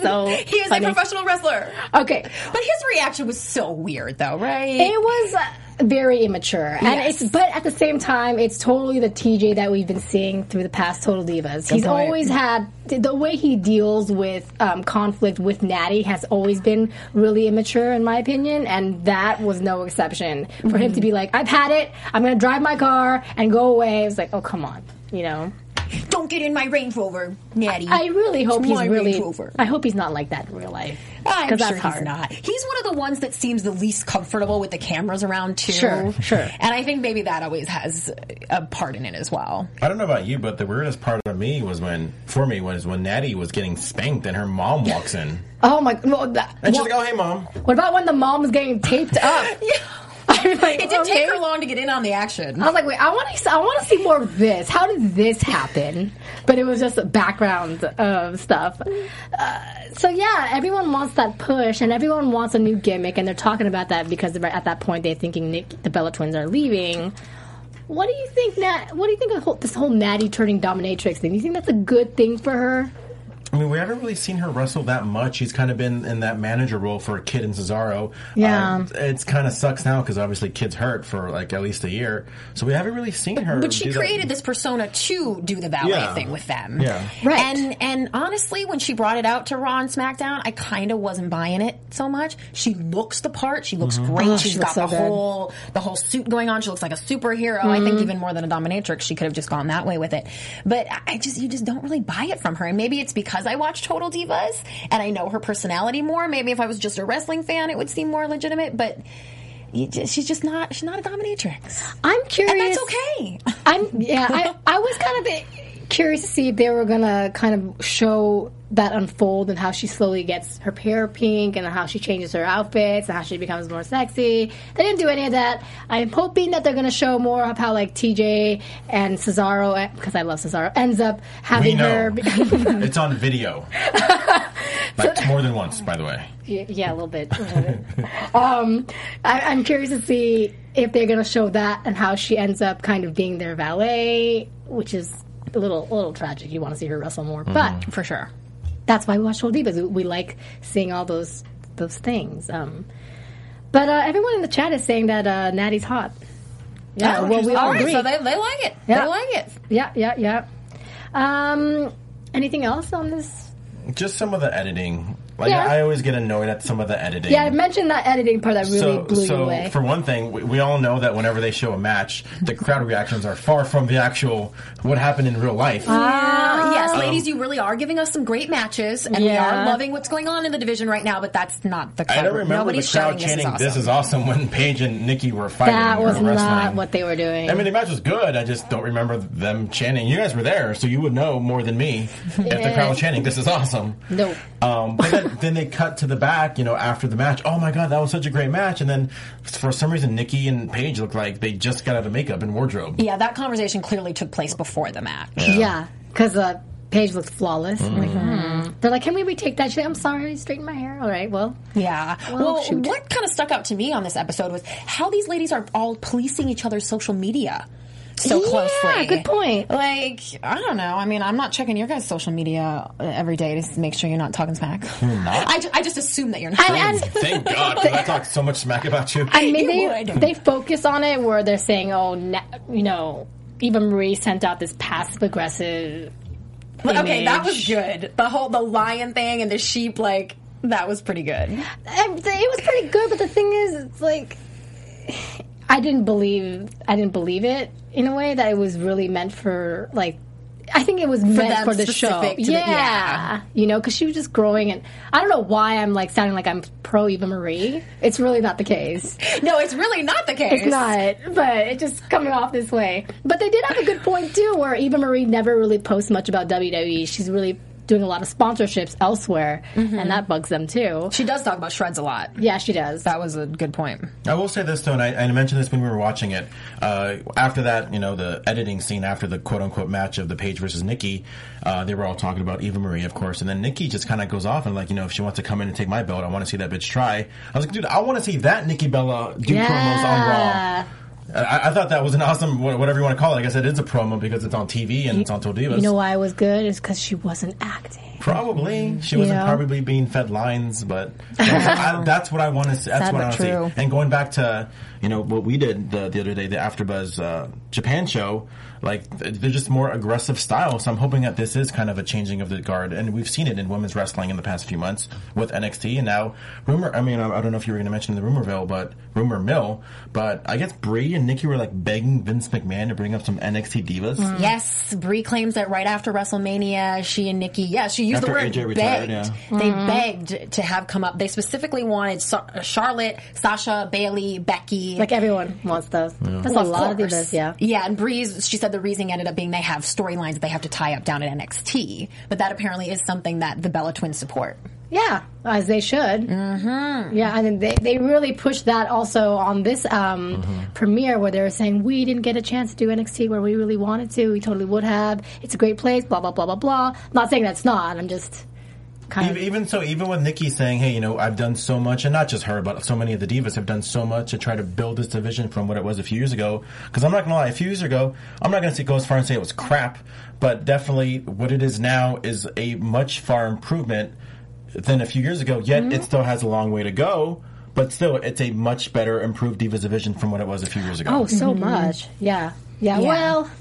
Speaker 2: So (laughs)
Speaker 3: he is
Speaker 2: funny.
Speaker 3: a professional wrestler.
Speaker 2: Okay,
Speaker 3: But his reaction was so weird, though, right?
Speaker 2: It was uh, very immature, and
Speaker 3: Yes.
Speaker 2: it's but at the same time, it's totally the TJ that we've been seeing through the past Total Divas. He's
Speaker 3: point.
Speaker 2: always had the way he deals with um, conflict with Natty has always been really immature, in my opinion, and that was no exception. For him to be like, "I've had it. I'm going to drive my car and go away," it was like, "Oh, come on," you know.
Speaker 3: Don't get in my Range Rover, Natty.
Speaker 2: I really hope
Speaker 3: It's
Speaker 2: he's
Speaker 3: my
Speaker 2: really.
Speaker 3: Range Rover.
Speaker 2: I hope he's not like that in real life.
Speaker 3: I'm sure
Speaker 2: that's
Speaker 3: he's
Speaker 2: hard.
Speaker 3: not. He's one of the ones that seems the least comfortable with the cameras around too.
Speaker 2: Sure, sure.
Speaker 3: And I think maybe that always has a part in it as well.
Speaker 4: I don't know about you, but the weirdest part of me was when, for me, was when Natty was getting spanked and her mom walks in, (laughs)
Speaker 2: Oh my! Well, that,
Speaker 4: and she's
Speaker 2: well,
Speaker 4: like, "Oh, hey, mom."
Speaker 2: what about when the mom was getting taped up? (laughs) I'm like,
Speaker 3: It didn't
Speaker 2: okay.
Speaker 3: take her long to get in on the action.
Speaker 2: I was like, wait, I want to, I want to see more of this. How did this happen? But it was just background of stuff. Uh, so yeah, everyone wants that push, and everyone wants a new gimmick, and they're talking about that because at that point they're thinking Nick, the Bella Twins are leaving. What do you think, Nat? What do you think of whole, this whole Natty turning dominatrix thing? Do you think that's a good thing for her?
Speaker 4: I mean, we haven't really seen her wrestle that much. She's kind of been in that manager role for a Kidd and Cesaro.
Speaker 2: Yeah.
Speaker 4: Um, it's kind of sucks now because obviously Kidd's hurt for like at least a year, so we haven't really seen her.
Speaker 3: But she
Speaker 4: do that.
Speaker 3: created this persona to do the ballet
Speaker 4: Yeah.
Speaker 3: thing with them.
Speaker 4: Yeah.
Speaker 2: Right.
Speaker 3: And and honestly, when she brought it out to Raw and SmackDown, I kind of wasn't buying it so much. She looks the part. She looks great.
Speaker 2: Oh,
Speaker 3: She's
Speaker 2: she
Speaker 3: got
Speaker 2: looks
Speaker 3: the
Speaker 2: good.
Speaker 3: whole the whole suit going on. She looks like a superhero. I think even more than a dominatrix, she could have just gone that way with it. But I- I just you just don't really buy it from her. And maybe it's because I watch Total Divas and I know her personality more. Maybe if I was just a wrestling fan, it would seem more legitimate. But. Just, she's just not. She's not a dominatrix,
Speaker 2: I'm curious.
Speaker 3: and that's okay.
Speaker 2: I'm yeah. I I was kind of curious to see if they were gonna kind of show that unfold and how she slowly gets her hair pink and how she changes her outfits and how she becomes more sexy. They didn't do any of that. I'm hoping that they're gonna show more of how like TJ and Cesaro because I love Cesaro ends up having her.
Speaker 4: it's on video, (laughs) like more than once, by the way.
Speaker 2: Yeah, yeah, a little bit. A little bit. um, I, I'm curious to see if they're going to show that and how she ends up kind of being their valet, which is a little, a little tragic. You want to see her wrestle more, but
Speaker 3: For sure.
Speaker 2: that's why we watch Total Divas. We, we like seeing all those those things. Um, but uh, everyone in the chat is saying that uh, Natty's hot. Yeah, well, we all
Speaker 3: All right,
Speaker 2: agree.
Speaker 3: so they, they like it.
Speaker 2: Yeah.
Speaker 3: They like it.
Speaker 2: yeah, yeah, yeah. Um, anything else on this?
Speaker 4: Just some of the editing. Like
Speaker 2: Yeah.
Speaker 4: I always get annoyed at some of the editing.
Speaker 2: Yeah, I mentioned that editing part that really
Speaker 4: so,
Speaker 2: blew you
Speaker 4: so
Speaker 2: away.
Speaker 4: for one thing, we, we all know that whenever they show a match, the crowd reactions are far from the actual what happened in real life.
Speaker 3: Uh, yes, ladies, you really are giving us some great matches, and we are loving what's going on in the division right now. But that's not the.
Speaker 4: I don't remember
Speaker 3: Nobody's
Speaker 4: the crowd
Speaker 3: shouting,
Speaker 4: chanting
Speaker 3: This is awesome.
Speaker 4: "This is awesome" when Paige and Nikki were fighting.
Speaker 2: that
Speaker 4: or
Speaker 2: was
Speaker 4: wrestling.
Speaker 2: not what they were doing.
Speaker 4: I mean, the match was good. I just don't remember them chanting. You guys were there, so you would know more than me if the crowd was chanting, "This is awesome."
Speaker 2: No.
Speaker 4: Um, but then, then they cut to the back, you know, after the match. Oh my god, that was such a great match! And then for some reason, Nikki and Paige look like they just got out of makeup and wardrobe.
Speaker 3: Yeah, that conversation clearly took place before the match.
Speaker 2: Yeah, because uh, Paige looks flawless. I'm like, hmm. They're like, can we retake that? She's like, I'm sorry, I straightened my hair. All right, well,
Speaker 3: Yeah.
Speaker 2: Well,
Speaker 3: Well, what kind of stuck out to me on this episode was how these ladies are all policing each other's social media so
Speaker 2: Yeah,
Speaker 3: closely.
Speaker 2: good point.
Speaker 3: Like, I don't know. I mean, I'm not checking your guys' social media uh, every day to make sure you're not talking smack.
Speaker 4: not?
Speaker 3: I, ju- I just assume that you're not.
Speaker 2: and, and
Speaker 4: Thank God, 'cause I (laughs) talked so much smack about you.
Speaker 2: I mean,
Speaker 3: You
Speaker 2: they
Speaker 3: would.
Speaker 2: they focus on it where they're saying, oh, na- you know, Eva Marie sent out this passive aggressive.
Speaker 3: okay, that was good. The whole the lion thing and the sheep, like that was pretty good.
Speaker 2: It was pretty good, but the thing is, it's like I didn't believe I didn't believe it in a way that it was really meant for like. I think it was meant for the show.
Speaker 3: the-
Speaker 2: yeah.
Speaker 3: yeah.
Speaker 2: you know, because she was just growing, and I don't know why I'm like sounding like I'm pro Eva Marie. It's really not the case.
Speaker 3: No, it's really not the case.
Speaker 2: It's not, but it's just coming off this way. But they did have a good point too, where Eva Marie never really posts much about WWE. She's really doing a lot of sponsorships elsewhere, and that bugs them too.
Speaker 3: She does talk about shreds a lot.
Speaker 2: Yeah, she does.
Speaker 3: That was a good point.
Speaker 4: I will say this though, and I, I mentioned this when we were watching it. Uh, after that, you know, the editing scene after the quote unquote match of the Paige versus Nikki, uh, they were all talking about Eva Marie, of course, and then Nikki just kind of goes off and like, you know, if she wants to come in and take my belt, I want to see that bitch try. I was like, dude, I want to see that Nikki Bella do promos on Raw. I, I thought that was an awesome, whatever you want to call it. I guess it's a promo because it's on TV and it's on Total Divas.
Speaker 2: You know why it was good? Is because she wasn't acting.
Speaker 4: Probably she wasn't
Speaker 2: know?
Speaker 4: probably being fed lines, but (laughs) I, that's what I want to see. That's
Speaker 3: Sad
Speaker 4: what I
Speaker 3: but
Speaker 4: want to
Speaker 3: true.
Speaker 4: see. And going back to you know what we did the, the other day, the AfterBuzz uh, Japan show, like they're just more aggressive style. So I'm hoping that this is kind of a changing of the guard, and we've seen it in women's wrestling in the past few months with NXT, and now rumor. I mean, I, I don't know if you were going to mention the rumorville, but rumor mill, but I guess Brie and Nikki were like begging Vince McMahon to bring up some NXT divas.
Speaker 2: Mm.
Speaker 3: Yes, Brie claims that right after WrestleMania, she and Nikki, yeah, she used
Speaker 4: After
Speaker 3: the word
Speaker 4: AJ retired,
Speaker 3: begged.
Speaker 4: yeah.
Speaker 3: They
Speaker 2: Mm-hmm.
Speaker 3: begged to have come up. They specifically wanted Sa- Charlotte, Sasha, Bayley, Becky.
Speaker 2: Like everyone wants those. That's
Speaker 3: Well,
Speaker 2: a lot of
Speaker 3: course.
Speaker 2: divas. Yeah.
Speaker 3: Yeah, and Breeze, she said the reason ended up being they have storylines that they have to tie up down at NXT. But that apparently is something that the Bella twins support.
Speaker 2: Yeah, as they should. Mm-hmm. Yeah, and they they really pushed that also on this um, premiere where they were saying we didn't get a chance to do NXT where we really wanted to. We totally would have. It's a great place. Blah blah blah blah blah. Not saying that's not. I'm just kind
Speaker 4: Even,
Speaker 2: of.
Speaker 4: even so, even with Nikki saying, "Hey, you know, I've done so much," and not just her, but so many of the divas have done so much to try to build this division from what it was a few years ago. Because I'm not gonna lie, a few years ago, I'm not gonna say, go as far and say it was crap, but definitely what it is now is a much far improvement than a few years ago. Yet
Speaker 2: Mm-hmm.
Speaker 4: it still has a long way to go. But still, it's a much better, improved Divas division from what it was a few years ago.
Speaker 2: Oh, so much. Yeah. yeah.
Speaker 3: Yeah.
Speaker 2: Well,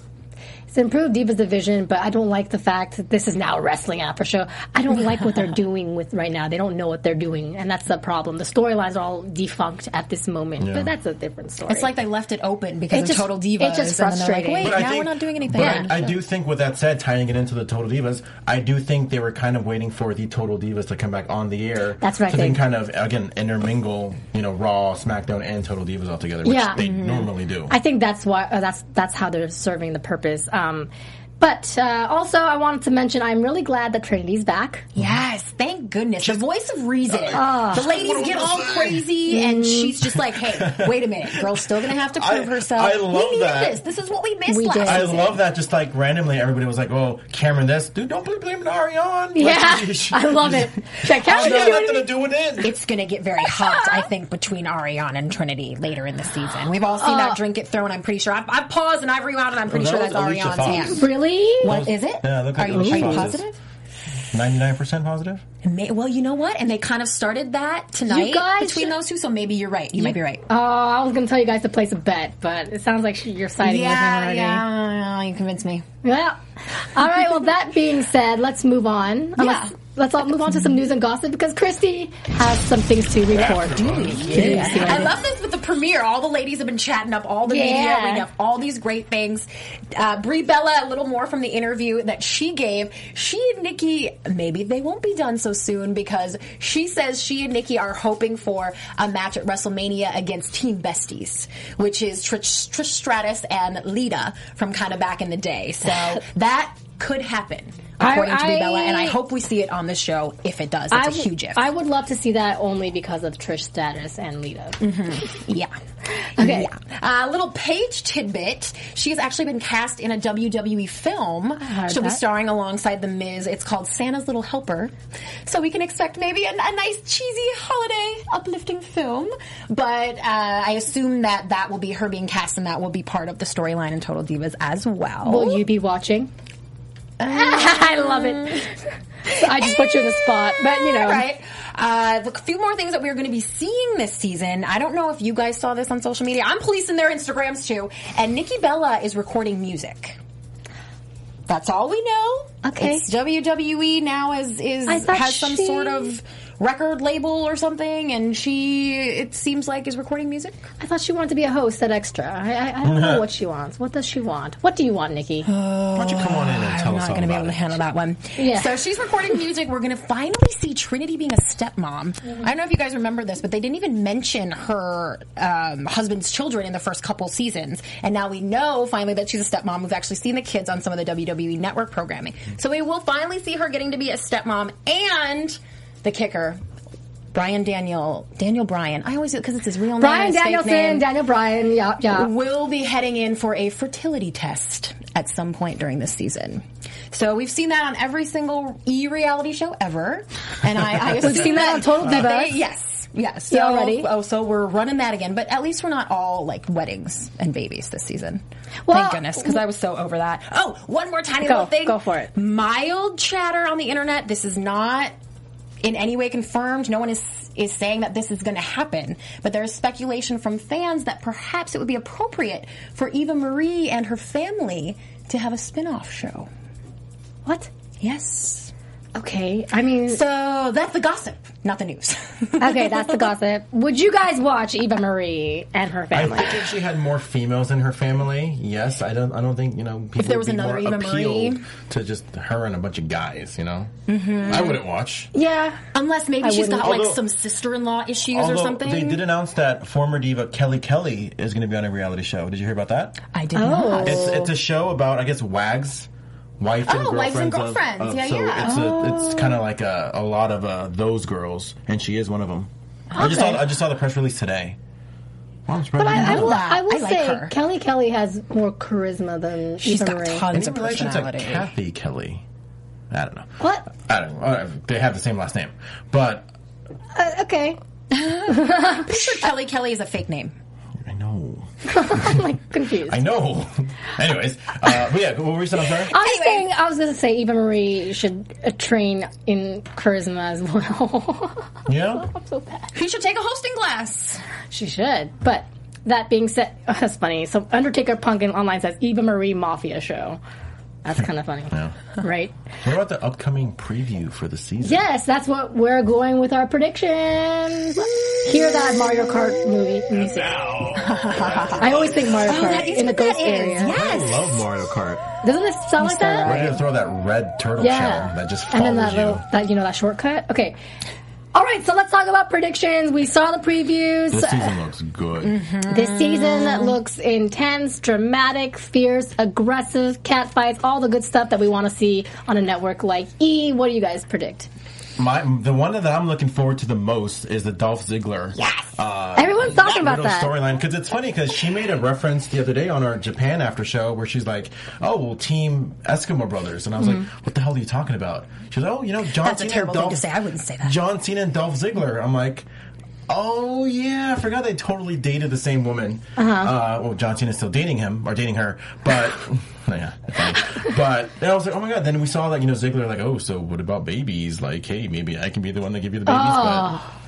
Speaker 2: it's improved Divas division, but I don't like the fact that this is now a wrestling after show. I don't like what they're (laughs) doing with right now. They don't know what they're doing, and that's the problem. The storylines are all defunct at this moment,
Speaker 4: Yeah.
Speaker 2: but that's a different story.
Speaker 3: It's like they left it open because
Speaker 2: It
Speaker 3: of
Speaker 2: just-
Speaker 3: Total
Speaker 2: it's
Speaker 3: Divas.
Speaker 2: just
Speaker 3: and like,
Speaker 2: frustrating.
Speaker 3: Wait,
Speaker 4: But
Speaker 3: now
Speaker 4: think-
Speaker 3: we're not doing anything.
Speaker 4: But
Speaker 3: on
Speaker 4: I, I do think, with that said, tying it into the Total Divas, I do think they were kind of waiting for the Total Divas to come back on the air.
Speaker 2: That's what I
Speaker 4: So they can
Speaker 2: think.
Speaker 4: kind of again intermingle, you know, Raw, SmackDown, and Total Divas all together, which
Speaker 2: Yeah.
Speaker 4: they
Speaker 2: Mhm.
Speaker 4: normally do.
Speaker 2: I think that's why uh, that's that's how they're serving the purpose. Um, um, but uh, also, I wanted to mention I'm really glad that Trinity's back.
Speaker 3: Yes, thank goodness. The voice of reason.
Speaker 2: Ah.
Speaker 3: the ladies get all crazy, and she's just like, "Hey, wait a minute, girl's still gonna have to prove
Speaker 4: I-
Speaker 3: herself.
Speaker 4: I love
Speaker 3: we needed
Speaker 4: that.
Speaker 3: this. This is what we missed
Speaker 2: We
Speaker 3: last
Speaker 2: did.
Speaker 4: I
Speaker 3: season."
Speaker 4: love that. Just like randomly, everybody was like, "Oh, Cameron, this dude, don't blame blame it Ariane."
Speaker 2: Yeah, (laughs) I love it. Check out
Speaker 4: She got nothing to do with it.
Speaker 3: It's going to get very hot, I think, between Ariane and Trinity later in the season. We've all seen that drink get thrown. I'm pretty sure. I've, I've paused and I've rewound, and I'm pretty
Speaker 4: Oh,
Speaker 3: sure
Speaker 4: that
Speaker 3: that's
Speaker 4: was
Speaker 3: Ariane's
Speaker 4: Fox.
Speaker 3: hand.
Speaker 2: Really?
Speaker 3: What is it?
Speaker 4: Yeah, look
Speaker 3: are
Speaker 4: like
Speaker 3: you, are you
Speaker 4: Fox's.
Speaker 3: positive?
Speaker 4: Ninety-nine percent positive.
Speaker 3: May, well, you know what? And they kind of started that tonight
Speaker 2: guys
Speaker 3: between those two, so maybe you're right. You, might be right.
Speaker 2: Oh, I was going to tell you guys to place a bet, but it sounds like you're siding with him already.
Speaker 3: yeah, you convinced me.
Speaker 2: Yeah. All right. Well, that being said, let's move on. Let's, let's all move on to some news and gossip because Christy has some things to report. Yeah.
Speaker 3: I love this with the premiere. All the ladies have been chatting up all the
Speaker 2: Yeah.
Speaker 3: media. We have all these great things. Uh, Brie Bella, a little more from the interview that she gave. She and Nikki, maybe they won't be done so soon because she says she and Nikki are hoping for a match at WrestleMania against Team Besties, which is Trish, Trish Stratus and Lita from kind of back in the day. So (laughs) that could happen. According to Brie Bella, and I hope we see it on the show. If it does, it's
Speaker 2: I
Speaker 3: a huge if.
Speaker 2: I would love to see that only because of Trish Stratus and Lita.
Speaker 3: Yeah. (laughs)
Speaker 2: Okay.
Speaker 3: Yeah. A little Paige tidbit. She has actually been cast in a WWE film. She'll be starring alongside The Miz. It's called Santa's Little Helper. So we can expect maybe a, a nice, cheesy, holiday, uplifting film. But uh, I assume that that will be her being cast and that will be part of the storyline in Total Divas as well.
Speaker 2: Will you be watching? (laughs) I love it. So I just put you in the spot, but you know,
Speaker 3: Right. Uh, a few more things that we're going to be seeing this season. I don't know if you guys saw this on social media. I'm policing their Instagrams too. And Nikki Bella is recording music. That's all we know.
Speaker 2: Okay.
Speaker 3: It's WWE now is is has some
Speaker 2: she-
Speaker 3: sort of record label or something, and she it seems like is recording music.
Speaker 2: I thought she wanted to be a host at Extra. I, I, I don't know (laughs) what she wants. What does she want? What do you want, Nikki?
Speaker 4: Why don't you come on in and tell us?
Speaker 3: I'm
Speaker 4: not
Speaker 3: going to be
Speaker 4: about
Speaker 3: able to handle that one.
Speaker 2: Yeah.
Speaker 3: So she's recording music. We're going to finally see Trinity being a stepmom. I don't know if you guys remember this, but they didn't even mention her um, husband's children in the first couple seasons. And now we know finally that she's a stepmom. We've actually seen the kids on some of the WWE network programming. So we will finally see her getting to be a stepmom and the kicker. Brian Daniel, Daniel Bryan. I always because it's his real name. Bryan
Speaker 2: Danielson,
Speaker 3: name
Speaker 2: Daniel Bryan. Yeah, yeah.
Speaker 3: will be heading in for a fertility test at some point during this season. So we've seen that on every single e reality show ever, and I, I (laughs)
Speaker 2: We've seen that on Total Divas.
Speaker 3: they- yes, yes. So,
Speaker 2: already.
Speaker 3: Oh, so we're running that again, but at least we're not all like weddings and babies this season.
Speaker 2: Well,
Speaker 3: Thank goodness, because I was so over that. Oh, one more tiny
Speaker 2: Go,
Speaker 3: little thing.
Speaker 2: go for it.
Speaker 3: Mild chatter on the internet. This is not in any way confirmed. No one is is saying that this is going to happen, but there is speculation from fans that perhaps it would be appropriate for Eva Marie and her family to have a spin-off show.
Speaker 2: What?
Speaker 3: Yes.
Speaker 2: Okay. I mean,
Speaker 3: So that's the gossip, not the news. (laughs)
Speaker 2: okay, that's the gossip. Would you guys watch Eva Marie and her family?
Speaker 4: I
Speaker 2: family?
Speaker 4: think if she had more females in her family, yes. I don't. I don't think you know. People
Speaker 3: there
Speaker 4: would
Speaker 3: was
Speaker 4: be
Speaker 3: another
Speaker 4: more
Speaker 3: Eva Marie?
Speaker 4: to just her and a bunch of guys. You know, mm-hmm. I wouldn't watch.
Speaker 2: yeah.
Speaker 3: Unless maybe
Speaker 2: I
Speaker 3: she's
Speaker 2: wouldn't.
Speaker 3: got like some sister-in-law issues or something.
Speaker 4: they did announce that former diva Kelly Kelly is going to be on a reality show. Did you hear about that?
Speaker 3: I did
Speaker 2: Oh.
Speaker 3: not.
Speaker 4: It's it's a show about I guess wags, wife and
Speaker 3: Oh,
Speaker 4: girlfriends.
Speaker 3: wives and
Speaker 4: of-
Speaker 3: girlfriends.
Speaker 4: of-
Speaker 3: Yeah,
Speaker 4: so
Speaker 3: yeah.
Speaker 4: It's a, it's kind of like a, a lot of uh, those girls, and she is one of them. I just saw I just saw the press release today. Well,
Speaker 2: But I, I will. I will
Speaker 3: I like
Speaker 2: say
Speaker 3: her.
Speaker 2: Kelly Kelly has more charisma than
Speaker 3: She's
Speaker 2: Eva
Speaker 3: got
Speaker 2: Marie.
Speaker 3: tons of
Speaker 4: relation to
Speaker 3: personality.
Speaker 4: Kathy Kelly? I don't know.
Speaker 2: What?
Speaker 4: I don't know. Uh, They have the same last name, but
Speaker 2: Uh, okay. (laughs)
Speaker 3: I'm sure Kelly Kelly is a fake name.
Speaker 4: I know. (laughs)
Speaker 2: I'm like confused.
Speaker 4: I know. (laughs) Anyways, uh, but yeah, what were you saying? I'm sorry.
Speaker 2: I was saying, I was going to say Eva Marie should uh, train in charisma as well. (laughs)
Speaker 4: Yeah.
Speaker 2: I'm so bad.
Speaker 3: He should take a hosting class.
Speaker 2: She should. But that being said, that's funny. So Undertaker Pumpkin online says Eva Marie Mafia show. That's kind of funny,
Speaker 4: Yeah.
Speaker 2: right?
Speaker 4: What about the upcoming preview for the season?
Speaker 2: Yes, that's what we're going with our predictions. Hear that Mario Kart movie music. (laughs) I always think Mario oh, Kart
Speaker 3: that is
Speaker 2: in the
Speaker 3: what that
Speaker 2: ghost
Speaker 3: is.
Speaker 2: area.
Speaker 4: I
Speaker 3: Yes.
Speaker 4: love Mario Kart.
Speaker 2: Doesn't it sound like that?
Speaker 4: Ready to throw that red turtle
Speaker 2: Yeah.
Speaker 4: shell that just
Speaker 2: and then that
Speaker 4: you.
Speaker 2: little that you know that shortcut. Okay. All right, so let's talk about predictions. We saw the previews.
Speaker 4: This season looks good.
Speaker 2: Mm-hmm. This season looks intense, dramatic, fierce, aggressive, cat fights, all the good stuff that we want to see on a network like E. What do you guys predict?
Speaker 4: My the one that I'm looking forward to the most is the Dolph Ziggler.
Speaker 2: Yes.
Speaker 4: Uh,
Speaker 2: Everyone's talking about that.
Speaker 4: storyline because it's funny because she made a reference the other day on our Japan after show where she's like, "Oh, well, Team Eskimo Brothers," and I was like, "What the hell are you talking about?" She's like, "Oh, you know, John
Speaker 3: That's a
Speaker 4: Cena
Speaker 3: terrible
Speaker 4: and
Speaker 3: thing
Speaker 4: Dolph,
Speaker 3: to say. I wouldn't say that.
Speaker 4: John Cena and Dolph Ziggler." I'm like. Oh yeah, I forgot they totally dated the same woman. Uh-huh. well, John Cena's still dating him or dating her, but (laughs) (laughs) yeah, but and I was like, oh my god. Then we saw that you know Ziggler like, oh, so what about babies? Like, hey, maybe I can be the one to give you the babies.
Speaker 2: Oh.
Speaker 4: But ah.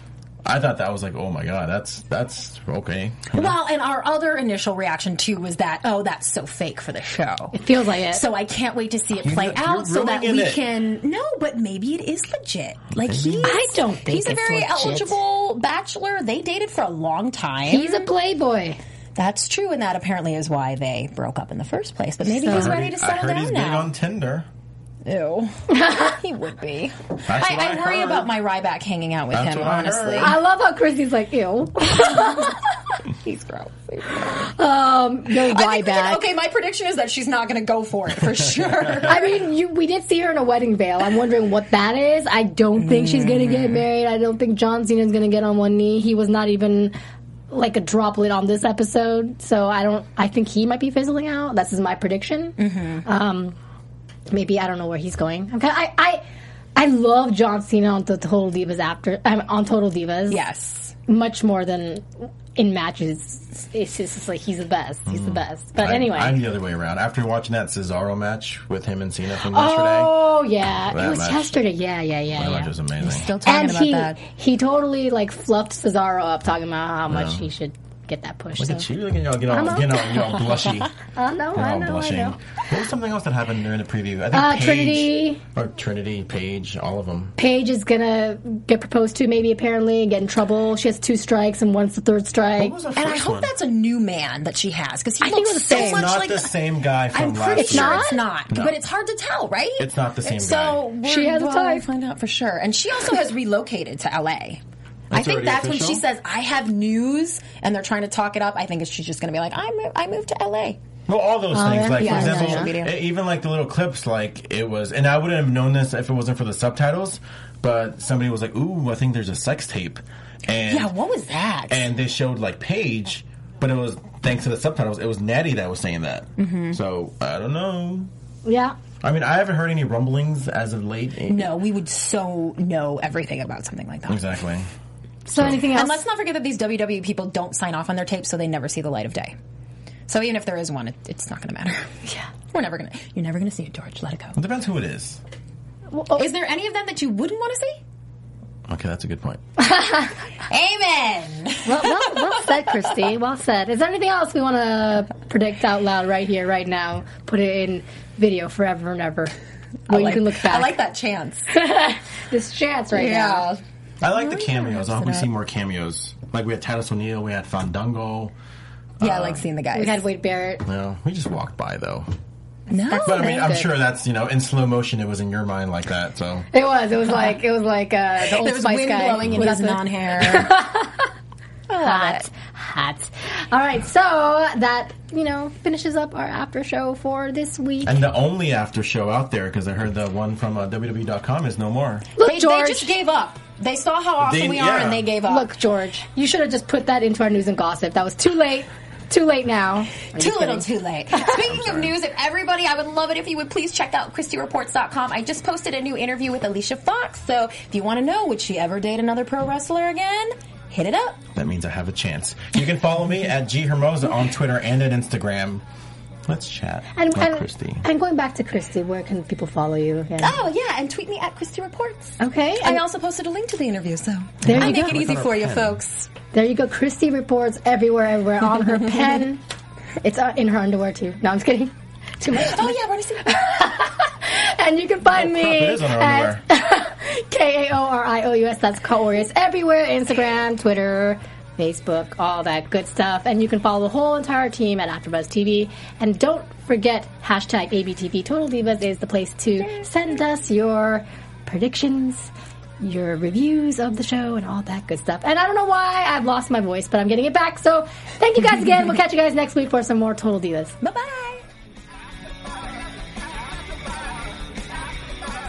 Speaker 4: I thought that was like, oh my god, that's that's okay.
Speaker 3: Well, and our other initial reaction too was that, oh, that's so fake for the show.
Speaker 2: It feels like it.
Speaker 3: So I can't wait to see it
Speaker 4: You're-
Speaker 3: play
Speaker 4: you're
Speaker 3: out so that we
Speaker 4: it.
Speaker 3: can. No, but maybe it is legit. Like he's,
Speaker 2: I don't think
Speaker 3: he's a very
Speaker 2: legit.
Speaker 3: eligible bachelor. They dated for a long time.
Speaker 2: He's a playboy.
Speaker 3: That's true, and that apparently is why they broke up in the first place. But maybe
Speaker 2: So-
Speaker 3: he's ready to settle
Speaker 4: I
Speaker 3: settle
Speaker 4: heard
Speaker 3: down
Speaker 4: he's big on Tinder.
Speaker 3: Ew, (laughs) he would be.
Speaker 4: That's
Speaker 3: I, I worry
Speaker 4: heard.
Speaker 3: about my Ryback hanging out with
Speaker 4: That's
Speaker 3: him.
Speaker 4: what I
Speaker 3: Honestly.
Speaker 2: I love how Christy's like, ew. (laughs)
Speaker 3: he's gross.
Speaker 2: Um, no
Speaker 3: I think
Speaker 2: Ryback.
Speaker 3: okay, my prediction is that she's not going to go for it for (laughs) sure.
Speaker 2: I mean, you, we did see her in a wedding veil. I'm wondering what that is. I don't think she's going to get married. I don't think John Cena's going to get on one knee. He was not even like a droplet on this episode, so I don't. I think he might be fizzling out. That's my prediction.
Speaker 3: Mm-hmm.
Speaker 2: Um, maybe I don't know where he's going. Okay, I I I love John Cena on the Total Divas after um, on Total Divas.
Speaker 3: yes.
Speaker 2: much more than in matches. It's just it's like he's the best. He's the hmm. best. But
Speaker 4: I-
Speaker 2: anyway.
Speaker 4: I'm the other way around. After watching that Cesaro match with him and Cena from yesterday,
Speaker 2: Oh yeah,
Speaker 4: oh,
Speaker 2: it was
Speaker 4: match-
Speaker 2: yesterday. Yeah, yeah, yeah.
Speaker 4: that
Speaker 2: yeah.
Speaker 4: match was amazing.
Speaker 3: Still talking
Speaker 2: and
Speaker 3: about
Speaker 2: he
Speaker 3: that.
Speaker 2: he totally like fluffed Cesaro up, talking about how much
Speaker 4: Yeah.
Speaker 2: he should get that push.
Speaker 4: Look
Speaker 2: so.
Speaker 4: at you, look at you, all- get all,
Speaker 2: I'm
Speaker 4: get all, get all blushy. (laughs)
Speaker 2: I know,
Speaker 4: You're
Speaker 2: I
Speaker 4: all
Speaker 2: know,
Speaker 4: blushing.
Speaker 2: I know.
Speaker 4: What was something else that happened during the preview? I think
Speaker 2: Uh,
Speaker 4: Paige,
Speaker 2: Trinity.
Speaker 4: or Trinity, Paige, all of them.
Speaker 2: Paige is gonna get proposed to, maybe apparently get in trouble. She has two strikes, and one's the third strike.
Speaker 4: What was the
Speaker 3: And I hope
Speaker 4: one?
Speaker 3: that's a new man that she has because he
Speaker 2: I
Speaker 3: looks
Speaker 2: it was
Speaker 3: so
Speaker 2: same.
Speaker 3: much
Speaker 4: not
Speaker 3: like
Speaker 4: the same guy from
Speaker 3: I'm pretty
Speaker 4: year.
Speaker 3: sure
Speaker 2: not?
Speaker 3: it's not,
Speaker 4: No.
Speaker 3: but it's hard to tell, right?
Speaker 4: It's not the same
Speaker 3: so
Speaker 4: guy.
Speaker 3: we're-
Speaker 2: She has a
Speaker 3: well,
Speaker 2: type.
Speaker 3: We'll find out for sure. And she also has relocated to LA. I think
Speaker 4: already
Speaker 3: that's when she says, "I have news," and they're trying to talk it up. I think she's just going to be like, "I mo- I moved to LA."
Speaker 4: Well, all those
Speaker 2: Oh,
Speaker 4: things, like
Speaker 2: Yeah,
Speaker 4: for
Speaker 2: yeah,
Speaker 4: example,
Speaker 3: yeah.
Speaker 4: even like the little clips, like it was, and I wouldn't have known this if it wasn't for the subtitles. But somebody was like, "Ooh, I think there's a sex tape," and
Speaker 3: Yeah, what was that?
Speaker 4: and they showed like Paige, but it was thanks to the subtitles. It was Natty that was saying that.
Speaker 3: Mm-hmm.
Speaker 4: So I don't know.
Speaker 2: yeah.
Speaker 4: I mean, I haven't heard any rumblings as of late.
Speaker 3: no, we would so know everything about something like that.
Speaker 4: Exactly.
Speaker 2: So, anything else?
Speaker 3: And let's not forget that these WWE people don't sign off on their tapes, so they never see the light of day. So even if there is one, it, it's not going to matter. (laughs) Yeah, we're never going to. You're never going to see it, George. Let it go.
Speaker 4: It depends who it is. Oh.
Speaker 3: Is there any of them that you wouldn't want to see?
Speaker 4: Okay, that's a good point. (laughs)
Speaker 3: Amen.
Speaker 2: well, well, well said, Christy. Well said. Is there anything else we want to predict out loud right here, right now? Put it in video forever and ever. Where you can look back.
Speaker 3: I like that chance. (laughs)
Speaker 2: this chance right now.
Speaker 4: I like the cameos. I hope we see more cameos. Like we had Titus O'Neill, we had Fandango.
Speaker 3: Yeah, I like seeing the guys.
Speaker 2: We had Wade Barrett.
Speaker 4: You know, we just walked by though.
Speaker 3: no.
Speaker 4: But I mean, I'm sure that's you know in slow motion. It was in your mind like that. So
Speaker 2: It was. It was like it was like uh, the old
Speaker 3: there was
Speaker 2: Spice
Speaker 3: wind
Speaker 2: guy.
Speaker 3: blowing in his
Speaker 2: the-
Speaker 3: non-hair. (laughs)
Speaker 2: Hot, hot. All right, so that you know finishes up our after show for this week.
Speaker 4: and the only after show out there because I heard the one from uh, WWE.com is no more.
Speaker 2: Look,
Speaker 3: they, they just gave up. They saw how awesome
Speaker 4: They-
Speaker 3: we are,
Speaker 4: yeah.
Speaker 3: and they gave up.
Speaker 2: Look, George. You should have just put that into our news and gossip. That was too late. Too late now. I'm
Speaker 3: Too little, too late. (laughs) Speaking of news, if everybody, I would love it if you would please check out ChristyReports.com. I just posted a new interview with Alicia Fox, so if you want to know, would she ever date another pro wrestler again? Hit it up.
Speaker 4: That means I have a chance. You can follow me at G Hermoza on Twitter and at Instagram. Let's chat.
Speaker 2: And,
Speaker 4: Like
Speaker 2: and,
Speaker 4: Christy.
Speaker 2: and going back to Christy, where can people follow you again?
Speaker 3: Oh yeah, and tweet me at Christy Reports.
Speaker 2: Okay.
Speaker 3: I also posted a link to the interview, so
Speaker 2: There
Speaker 3: I
Speaker 2: you
Speaker 3: make
Speaker 2: go.
Speaker 3: it easy for
Speaker 4: her
Speaker 3: you, folks.
Speaker 2: there you go. Christy reports everywhere, everywhere on her (laughs) pen. It's uh, in her underwear too. No, I'm just kidding. (laughs) Too much.
Speaker 3: Oh yeah, we're gonna see.
Speaker 2: And you can find
Speaker 4: Oh,
Speaker 2: me
Speaker 4: crap, it is on her
Speaker 2: at (laughs) K A O R I O U S. That's Cult everywhere Instagram, Twitter, Facebook, all that good stuff. And you can follow the whole entire team at AfterBuzz TV. And don't forget hashtag ABTV Total Divas is the place to send us your predictions. Your reviews of the show and all that good stuff. And I don't know why I've lost my voice, but I'm getting it back. So thank you guys again. We'll catch you guys next week for some more Total Divas.
Speaker 3: Bye bye.